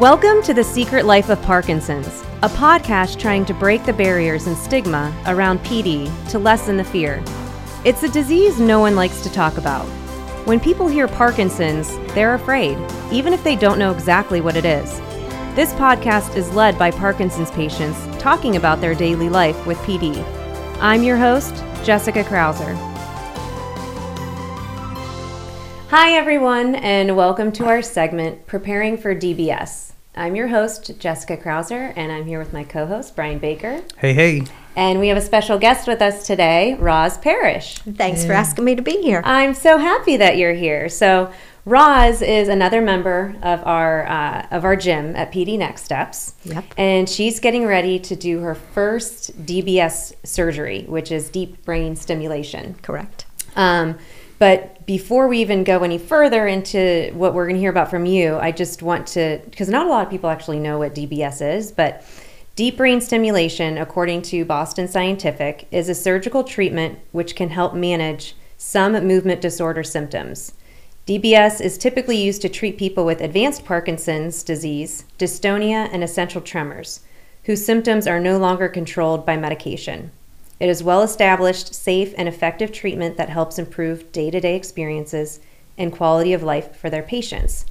Welcome to The Secret Life of Parkinson's, a podcast trying to break the barriers and stigma around PD to lessen the fear. It's a disease no one likes to talk about. When people hear Parkinson's, they're afraid, even if they don't know exactly what it is. This podcast is led by Parkinson's patients talking about their daily life with PD. I'm your host, Jessica Krauser. Hi, everyone, and welcome to our segment, Preparing for DBS. I'm your host, Jessica Krauser, and I'm here with my co host, Brian Baker. Hey, hey. And we have a special guest with us today, Roz Parish. Thanks yeah. for asking me to be here. I'm so happy that you're here. So, Roz is another member of our uh, of our gym at PD Next Steps. Yep. And she's getting ready to do her first DBS surgery, which is deep brain stimulation. Correct. Um, but before we even go any further into what we're going to hear about from you, I just want to, because not a lot of people actually know what DBS is, but deep brain stimulation, according to Boston Scientific, is a surgical treatment which can help manage some movement disorder symptoms. DBS is typically used to treat people with advanced Parkinson's disease, dystonia, and essential tremors, whose symptoms are no longer controlled by medication. It is well established, safe, and effective treatment that helps improve day to day experiences and quality of life for their patients.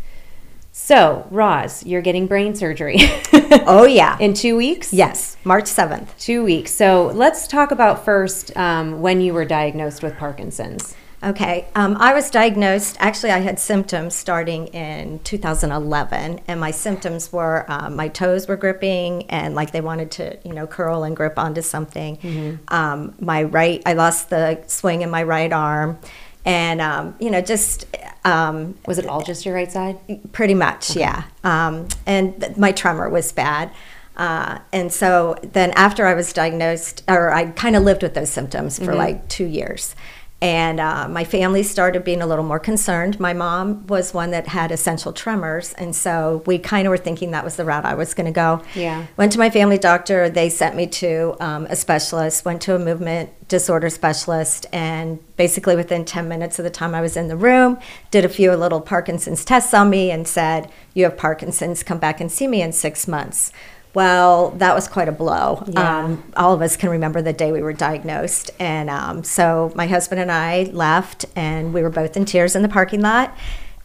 So, Roz, you're getting brain surgery. oh, yeah. In two weeks? Yes, March 7th. Two weeks. So, let's talk about first um, when you were diagnosed with Parkinson's. Okay, um, I was diagnosed. Actually, I had symptoms starting in 2011, and my symptoms were uh, my toes were gripping and like they wanted to, you know, curl and grip onto something. Mm-hmm. Um, my right, I lost the swing in my right arm, and um, you know, just um, was it all just your right side? Pretty much, okay. yeah. Um, and th- my tremor was bad. Uh, and so then after I was diagnosed, or I kind of lived with those symptoms for mm-hmm. like two years. And uh, my family started being a little more concerned. My mom was one that had essential tremors, and so we kind of were thinking that was the route I was going to go. Yeah. Went to my family doctor. They sent me to um, a specialist. Went to a movement disorder specialist, and basically within 10 minutes of the time I was in the room, did a few little Parkinson's tests on me, and said, "You have Parkinson's. Come back and see me in six months." Well, that was quite a blow. Yeah. Um, all of us can remember the day we were diagnosed. And um, so my husband and I left, and we were both in tears in the parking lot.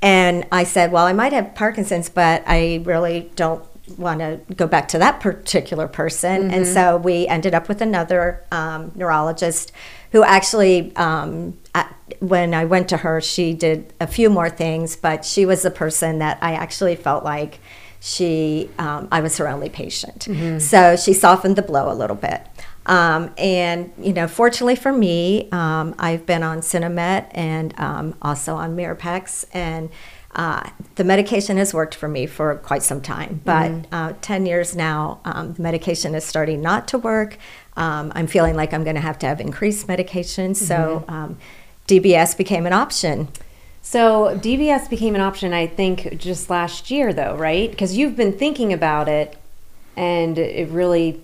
And I said, Well, I might have Parkinson's, but I really don't want to go back to that particular person. Mm-hmm. And so we ended up with another um, neurologist who actually, um, at, when I went to her, she did a few more things, but she was the person that I actually felt like she um, i was her only patient. Mm-hmm. so she softened the blow a little bit. Um, and you know fortunately for me um, i've been on Sinemet and um, also on mirapex and uh, the medication has worked for me for quite some time. But mm-hmm. uh, 10 years now um, the medication is starting not to work. Um, i'm feeling like i'm going to have to have increased medication. So mm-hmm. dbs became an option so DBS became an option, I think, just last year, though, right? Because you've been thinking about it, and it really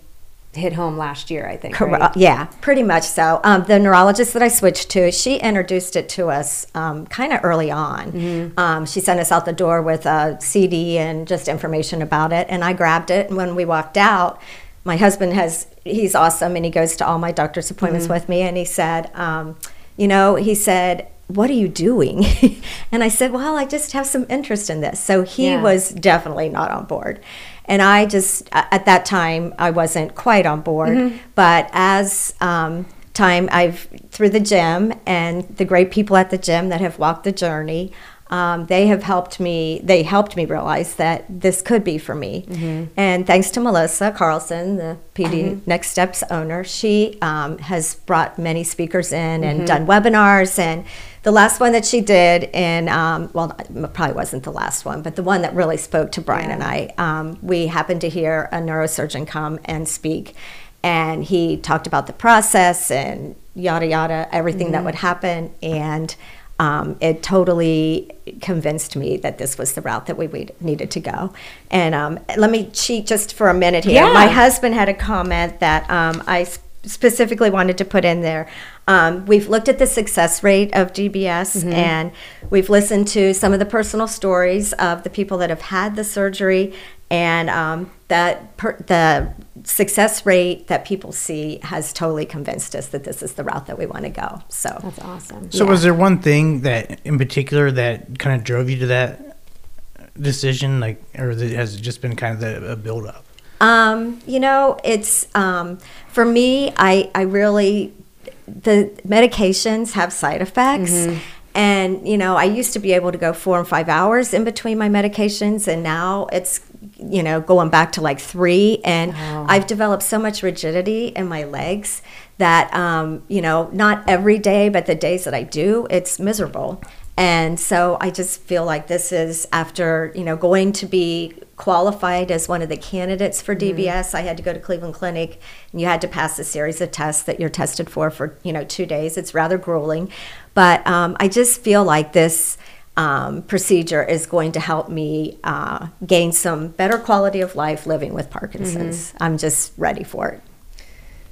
hit home last year, I think. Correct. Right? Yeah, pretty much so. Um, the neurologist that I switched to, she introduced it to us um, kind of early on. Mm-hmm. Um, she sent us out the door with a CD and just information about it, and I grabbed it. And when we walked out, my husband has, he's awesome, and he goes to all my doctor's appointments mm-hmm. with me, and he said, um, you know, he said, what are you doing? and I said, well, I just have some interest in this. So he yeah. was definitely not on board. And I just, at that time, I wasn't quite on board. Mm-hmm. But as um, time, I've, through the gym and the great people at the gym that have walked the journey, um, they have helped me they helped me realize that this could be for me mm-hmm. and thanks to melissa carlson the pd mm-hmm. next steps owner she um, has brought many speakers in and mm-hmm. done webinars and the last one that she did and um, well probably wasn't the last one but the one that really spoke to brian yeah. and i um, we happened to hear a neurosurgeon come and speak and he talked about the process and yada yada everything that mm-hmm. would happen and um, it totally convinced me that this was the route that we, we needed to go. And um, let me cheat just for a minute here. Yeah. My husband had a comment that um, I specifically wanted to put in there. Um, we've looked at the success rate of DBS mm-hmm. and we've listened to some of the personal stories of the people that have had the surgery and um, that per, the success rate that people see has totally convinced us that this is the route that we want to go. So That's awesome. So Yeah. was there one thing that in particular that kind of drove you to that decision, like, or has it just been kind of the, a build up? Um, you know, it's um, for me. I I really the medications have side effects. And you know, I used to be able to go four and five hours in between my medications, and now it's you know going back to like three. And Wow. I've developed so much rigidity in my legs that um, you know, not every day, but the days that I do, it's miserable. And so I just feel like this is after, you know, going to be qualified as one of the candidates for DBS. I had to go to Cleveland Clinic and you had to pass a series of tests that you're tested for for, you know, two days. It's rather grueling. But um, I just feel like this um, procedure is going to help me uh, gain some better quality of life living with Parkinson's. I'm just ready for it.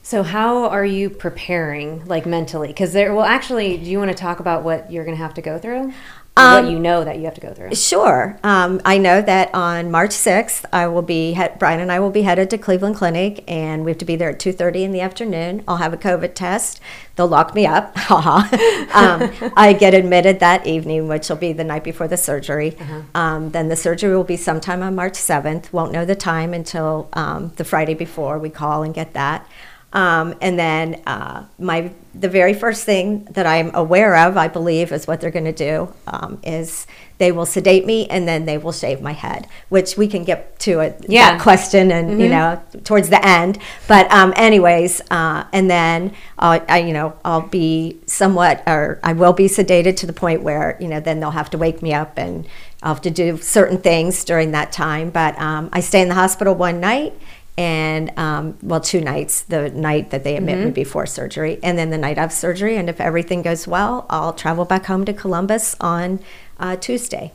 So how are you preparing, like mentally? Because there, well, actually, do you want to talk about what you're going to have to go through? Um, what you know that you have to go through? Sure. Um, I know that on March 6th, I will be Brian and I will be headed to Cleveland Clinic, and we have to be there at 2:30 in the afternoon. I'll have a COVID test. They'll lock me up. Haha. um, I get admitted that evening, which will be the night before the surgery. Um, then the surgery will be sometime on March 7th. Won't know the time until um, the Friday before we call and get that. Um, and then uh, my the very first thing that I'm aware of, I believe, is what they're going to do um, is they will sedate me and then they will shave my head, which we can get to it Yeah. that question and you know towards the end. But um, anyways, uh, and then I'll, I you know I'll be somewhat or I will be sedated to the point where you know then they'll have to wake me up and I'll have to do certain things during that time. But um, I stay in the hospital one night and um, well, two nights. The night that they admit me before surgery, and then the night of surgery. And if everything goes well, I'll travel back home to Columbus on uh, Tuesday.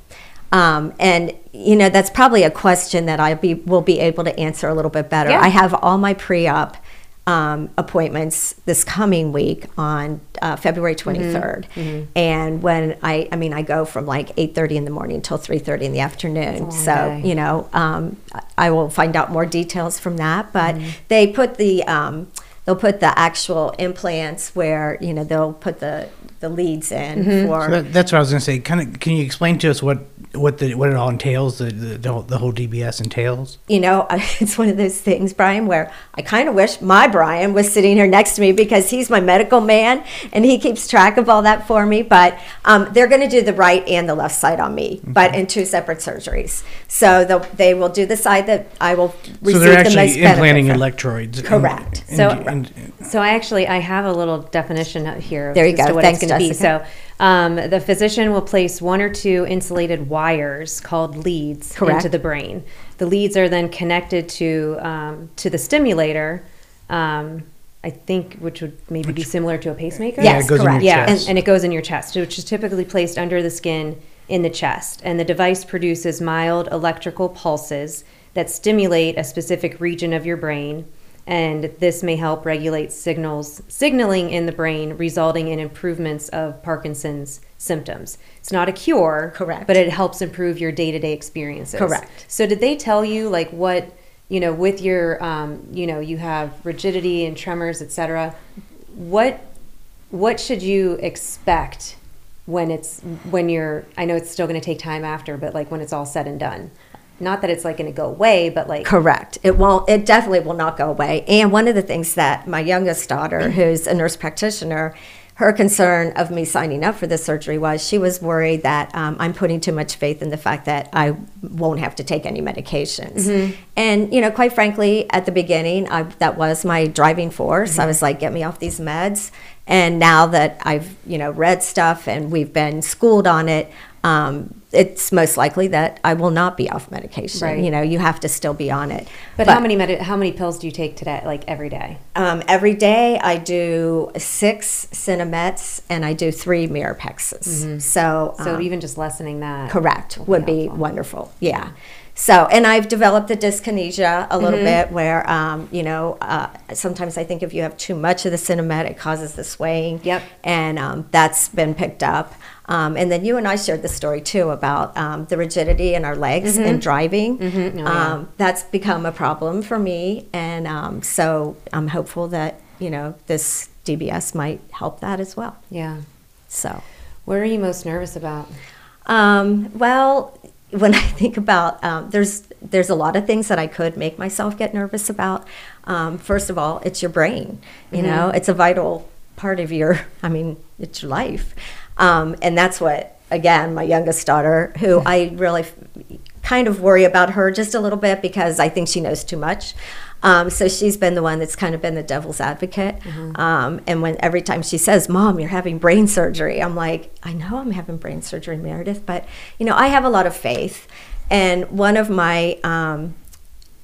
Um, and you know that's probably a question that I be will be able to answer a little bit better. Yeah. I have all my pre-op um, appointments this coming week on uh, February 23rd, and when I I mean I go from like 8:30 in the morning until 3:30 in the afternoon. So day. you know um, I will find out more details from that. But they put the um, they'll put the actual implants where you know they'll put the the leads in for So that, that's what I was going to say. Kind of, can you explain to us what what the what it all entails? The the, the, whole, DBS entails. you know, it's one of those things, Brian, where I kind of wish my Brian was sitting here next to me because he's my medical man and he keeps track of all that for me. But um, they're going to do the right and the left side on me, but in two separate surgeries. So the, they will do the side that I will receive So they're the actually most benefit implanting from. electrodes. Correct. and- So- and- So I actually I have a little definition out here. There you go. To what Thanks, it's going to be. Jessica. So um, the physician will place one or two insulated wires called leads Correct. into the brain. The leads are then connected to um, to the stimulator. Um, I think which would maybe be similar to a pacemaker. Yeah, Yes, it goes in your correct. Yeah, and, and it goes in your chest, which is typically placed under the skin in the chest. And the device produces mild electrical pulses that stimulate a specific region of your brain. And this may help regulate signals, signaling in the brain, resulting in improvements of Parkinson's symptoms. It's not a cure, Correct. But it helps improve your day-to-day experiences. Correct. So, did they tell you like what you know with your, um, you know, you have rigidity and tremors, etc. What what should you expect when it's when you're i know it's still going to take time after but like when it's all said and done not that it's like going to go away but like Correct. It won't. It definitely will not go away. And one of the things that my youngest daughter, mm-hmm. who's a nurse practitioner, her concern of me signing up for this surgery was she was worried that um, I'm putting too much faith in the fact that I won't have to take any medications. Mm-hmm. And you know, quite frankly, at the beginning, I, that was my driving force. Mm-hmm. I was like, "Get me off these meds." And now that I've you know read stuff and we've been schooled on it. Um, it's most likely that I will not be off medication. Right. You know, you have to still be on it. but, how many medi- how many pills do you take today like every day Um, every day I do six Sinemets and I do three Mirapexes. So, so um, even just lessening that correct would be helpful. wonderful. Yeah. So, and I've developed the dyskinesia a little bit where, um, you know, uh, sometimes I think if you have too much of the Sinemet, it causes the swaying. Yep. And um, that's been picked up. Um, and then you and I shared the story too about um, the rigidity in our legs and driving. Oh, yeah. um, that's become a problem for me, and um, so I'm hopeful that you know this DBS might help that as well. Yeah. So. What are you most nervous about? Um, well, when I think about um, there's there's a lot of things that I could make myself get nervous about. Um, first of all, it's your brain. You know, it's a vital part of your. I mean, it's your life, um, and that's what again my youngest daughter, who I really kind of worry about her just a little bit because I think she knows too much. Um, so she's been the one that's kind of been the devil's advocate. Um, and when every time she says, "Mom, you're having brain surgery," I'm like, "I know I'm having brain surgery, Meredith, but you know I have a lot of faith." And one of my um,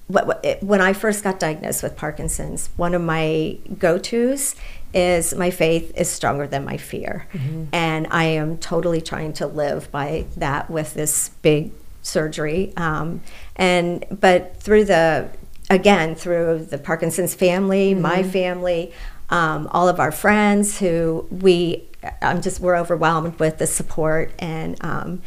what, what, it- when I first got diagnosed with Parkinson's, one of my go-tos is my faith is stronger than my fear, and I am totally trying to live by that with this big surgery. Um, and but through the again through the Parkinson's family, my family, um, all of our friends who we I'm just we're overwhelmed with the support and. Um,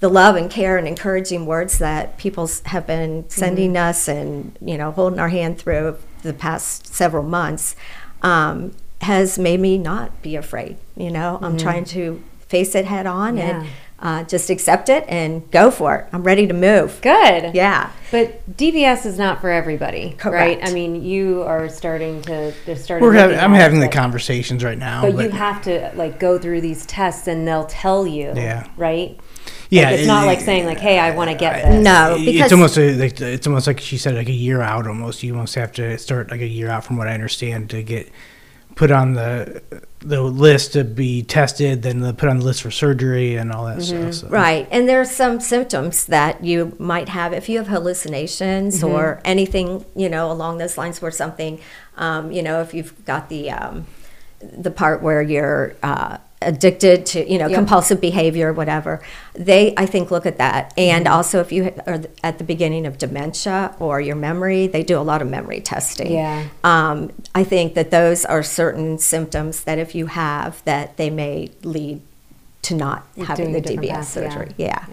the love and care and encouraging words that people have been sending us and you know holding our hand through the past several months um, has made me not be afraid you know i'm trying to face it head on Yeah. and uh, just accept it and go for it i'm ready to move Good. yeah But DBS is not for everybody, right? I mean, you are starting to. They're starting. We're having, I'm at it, having the conversations right now. But, But, you have to like go through these tests, and they'll tell you. Yeah. Right. yeah, Like, it's it- not like saying like, "Hey, I want to get this." no it's because almost a, like it's almost like she said like a year out almost you almost have to start like a year out from what i understand to get put on the the list to be tested then the put on the list for surgery and all that stuff so. Right. And there are some symptoms that you might have if you have hallucinations or anything, you know, along those lines where something, um, you know, if you've got the, um, the part where you're uh, addicted to, you know, Yep. compulsive behavior, whatever, they, I think, look at that. And also if you are at the beginning of dementia or your memory, they do a lot of memory testing. Yeah. Um, I think that those are certain symptoms that if you have, that they may lead to not having the DBS path, yeah. surgery. Yeah.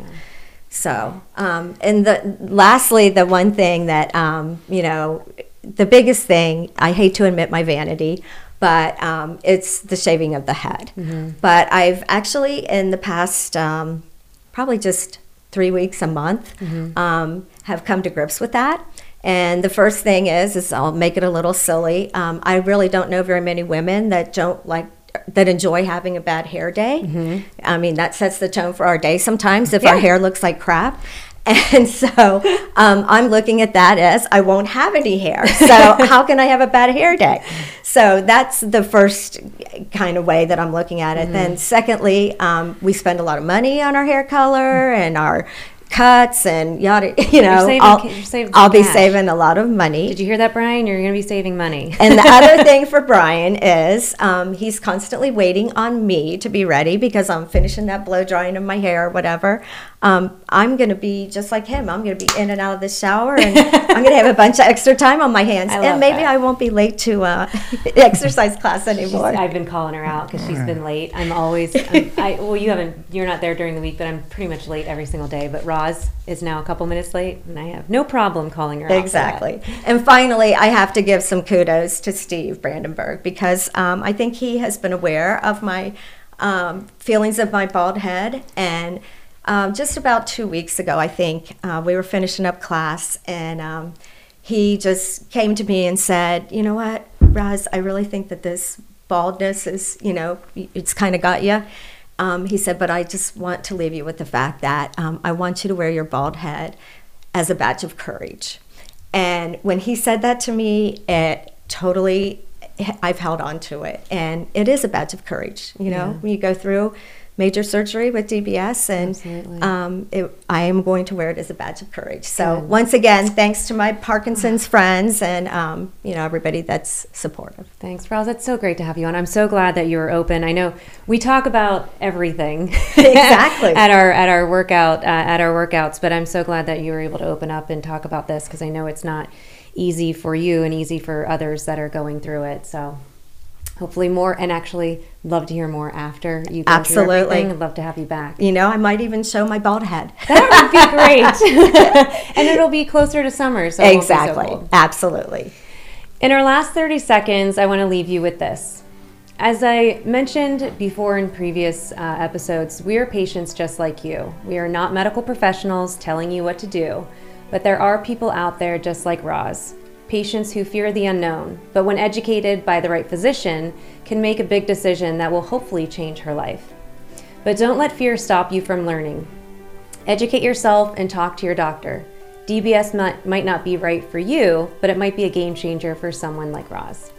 So, um, and the lastly, the one thing that um, you know, the biggest thing I hate to admit my vanity, but um, it's the shaving of the head. But I've actually in the past um, probably just three weeks a month um, have come to grips with that. And the first thing is, is I'll make it a little silly. Um, I really don't know very many women that don't like that enjoy having a bad hair day. I mean, that sets the tone for our day sometimes if our hair looks like crap. And so um, I'm looking at that as I won't have any hair. So how can I have a bad hair day? So that's the first kind of way that I'm looking at it. Then secondly, um, we spend a lot of money on our hair color and our cuts and yada. You know, saving- I'll, you're saving I'll be saving a lot of money. Did you hear that, Brian? You're going to be saving money. And the other thing for Brian is um, he's constantly waiting on me to be ready because I'm finishing that blow drying of my hair or whatever. Um, I'm going to be just like him. I'm going to be in and out of the shower and I'm going to have a bunch of extra time on my hands. I and maybe that. I won't be late to uh, exercise class She's- anymore. I've been calling her out because she's been late. I'm always, I'm, I well, you haven't, you're not there during the week, but I'm pretty much late every single day. But Roz is now a couple minutes late, and I have no problem calling her out. for that. Exactly. And finally, I have to give some kudos to Steve Brandenburg because um, I think he has been aware of my um, feelings of my bald head. And um, just about two weeks ago, I think, uh, we were finishing up class and um, he just came to me and said, You know what, Roz, I really think that this baldness is, you know, it's kind of got you. Um, he said, but I just want to leave you with the fact that um, I want you to wear your bald head as a badge of courage. And when he said that to me, it totally, I've held on to it. And it is a badge of courage, you know, Yeah. when you go through major surgery with DBS, and um, it, I am going to wear it as a badge of courage. So, Good. once again, thanks to my Parkinson's friends and, um, you know, everybody that's supportive. Thanks, Roz. That's so great to have you on. I'm so glad that you were open. I know we talk about everything Exactly. at our at our workout uh, at our workouts, but I'm so glad that you were able to open up and talk about this because I know it's not easy for you and easy for others that are going through it. So hopefully more and actually love to hear more after you go Absolutely. I'd love to have you back. You know, I might even show my bald head. That would be great. and it'll be closer to summer. So it so exactly. Absolutely. In our last 30 seconds, I want to leave you with this. As I mentioned before in previous uh, episodes, we are patients just like you. We are not medical professionals telling you what to do, but there are people out there just like Roz. Patients who fear the unknown, but when educated by the right physician, can make a big decision that will hopefully change her life. But don't let fear stop you from learning. Educate yourself and talk to your doctor. DBS might, might not be right for you, but it might be a game changer for someone like Roz.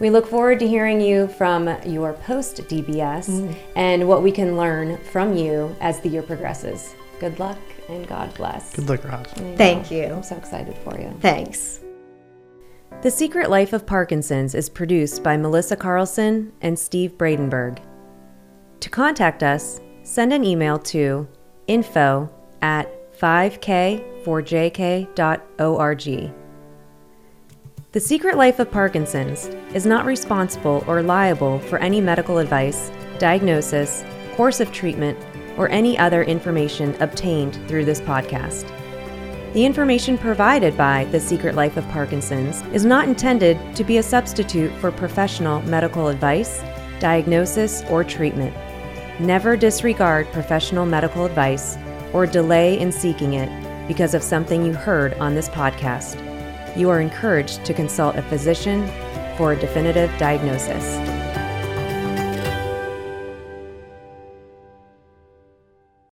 We look forward to hearing you from your post DBS mm-hmm. and what we can learn from you as the year progresses. Good luck and God bless. Good luck, Roz. Thank you. I'm so excited for you. Thanks. The Secret Life of Parkinson's is produced by Melissa Carlson and Steve Bradenberg. To contact us, send an email to info at 5k4jk.org. The Secret Life of Parkinson's is not responsible or liable for any medical advice, diagnosis, course of treatment, or any other information obtained through this podcast. The information provided by The Secret Life of Parkinson's is not intended to be a substitute for professional medical advice, diagnosis, or treatment. Never disregard professional medical advice or delay in seeking it because of something you heard on this podcast. You are encouraged to consult a physician for a definitive diagnosis.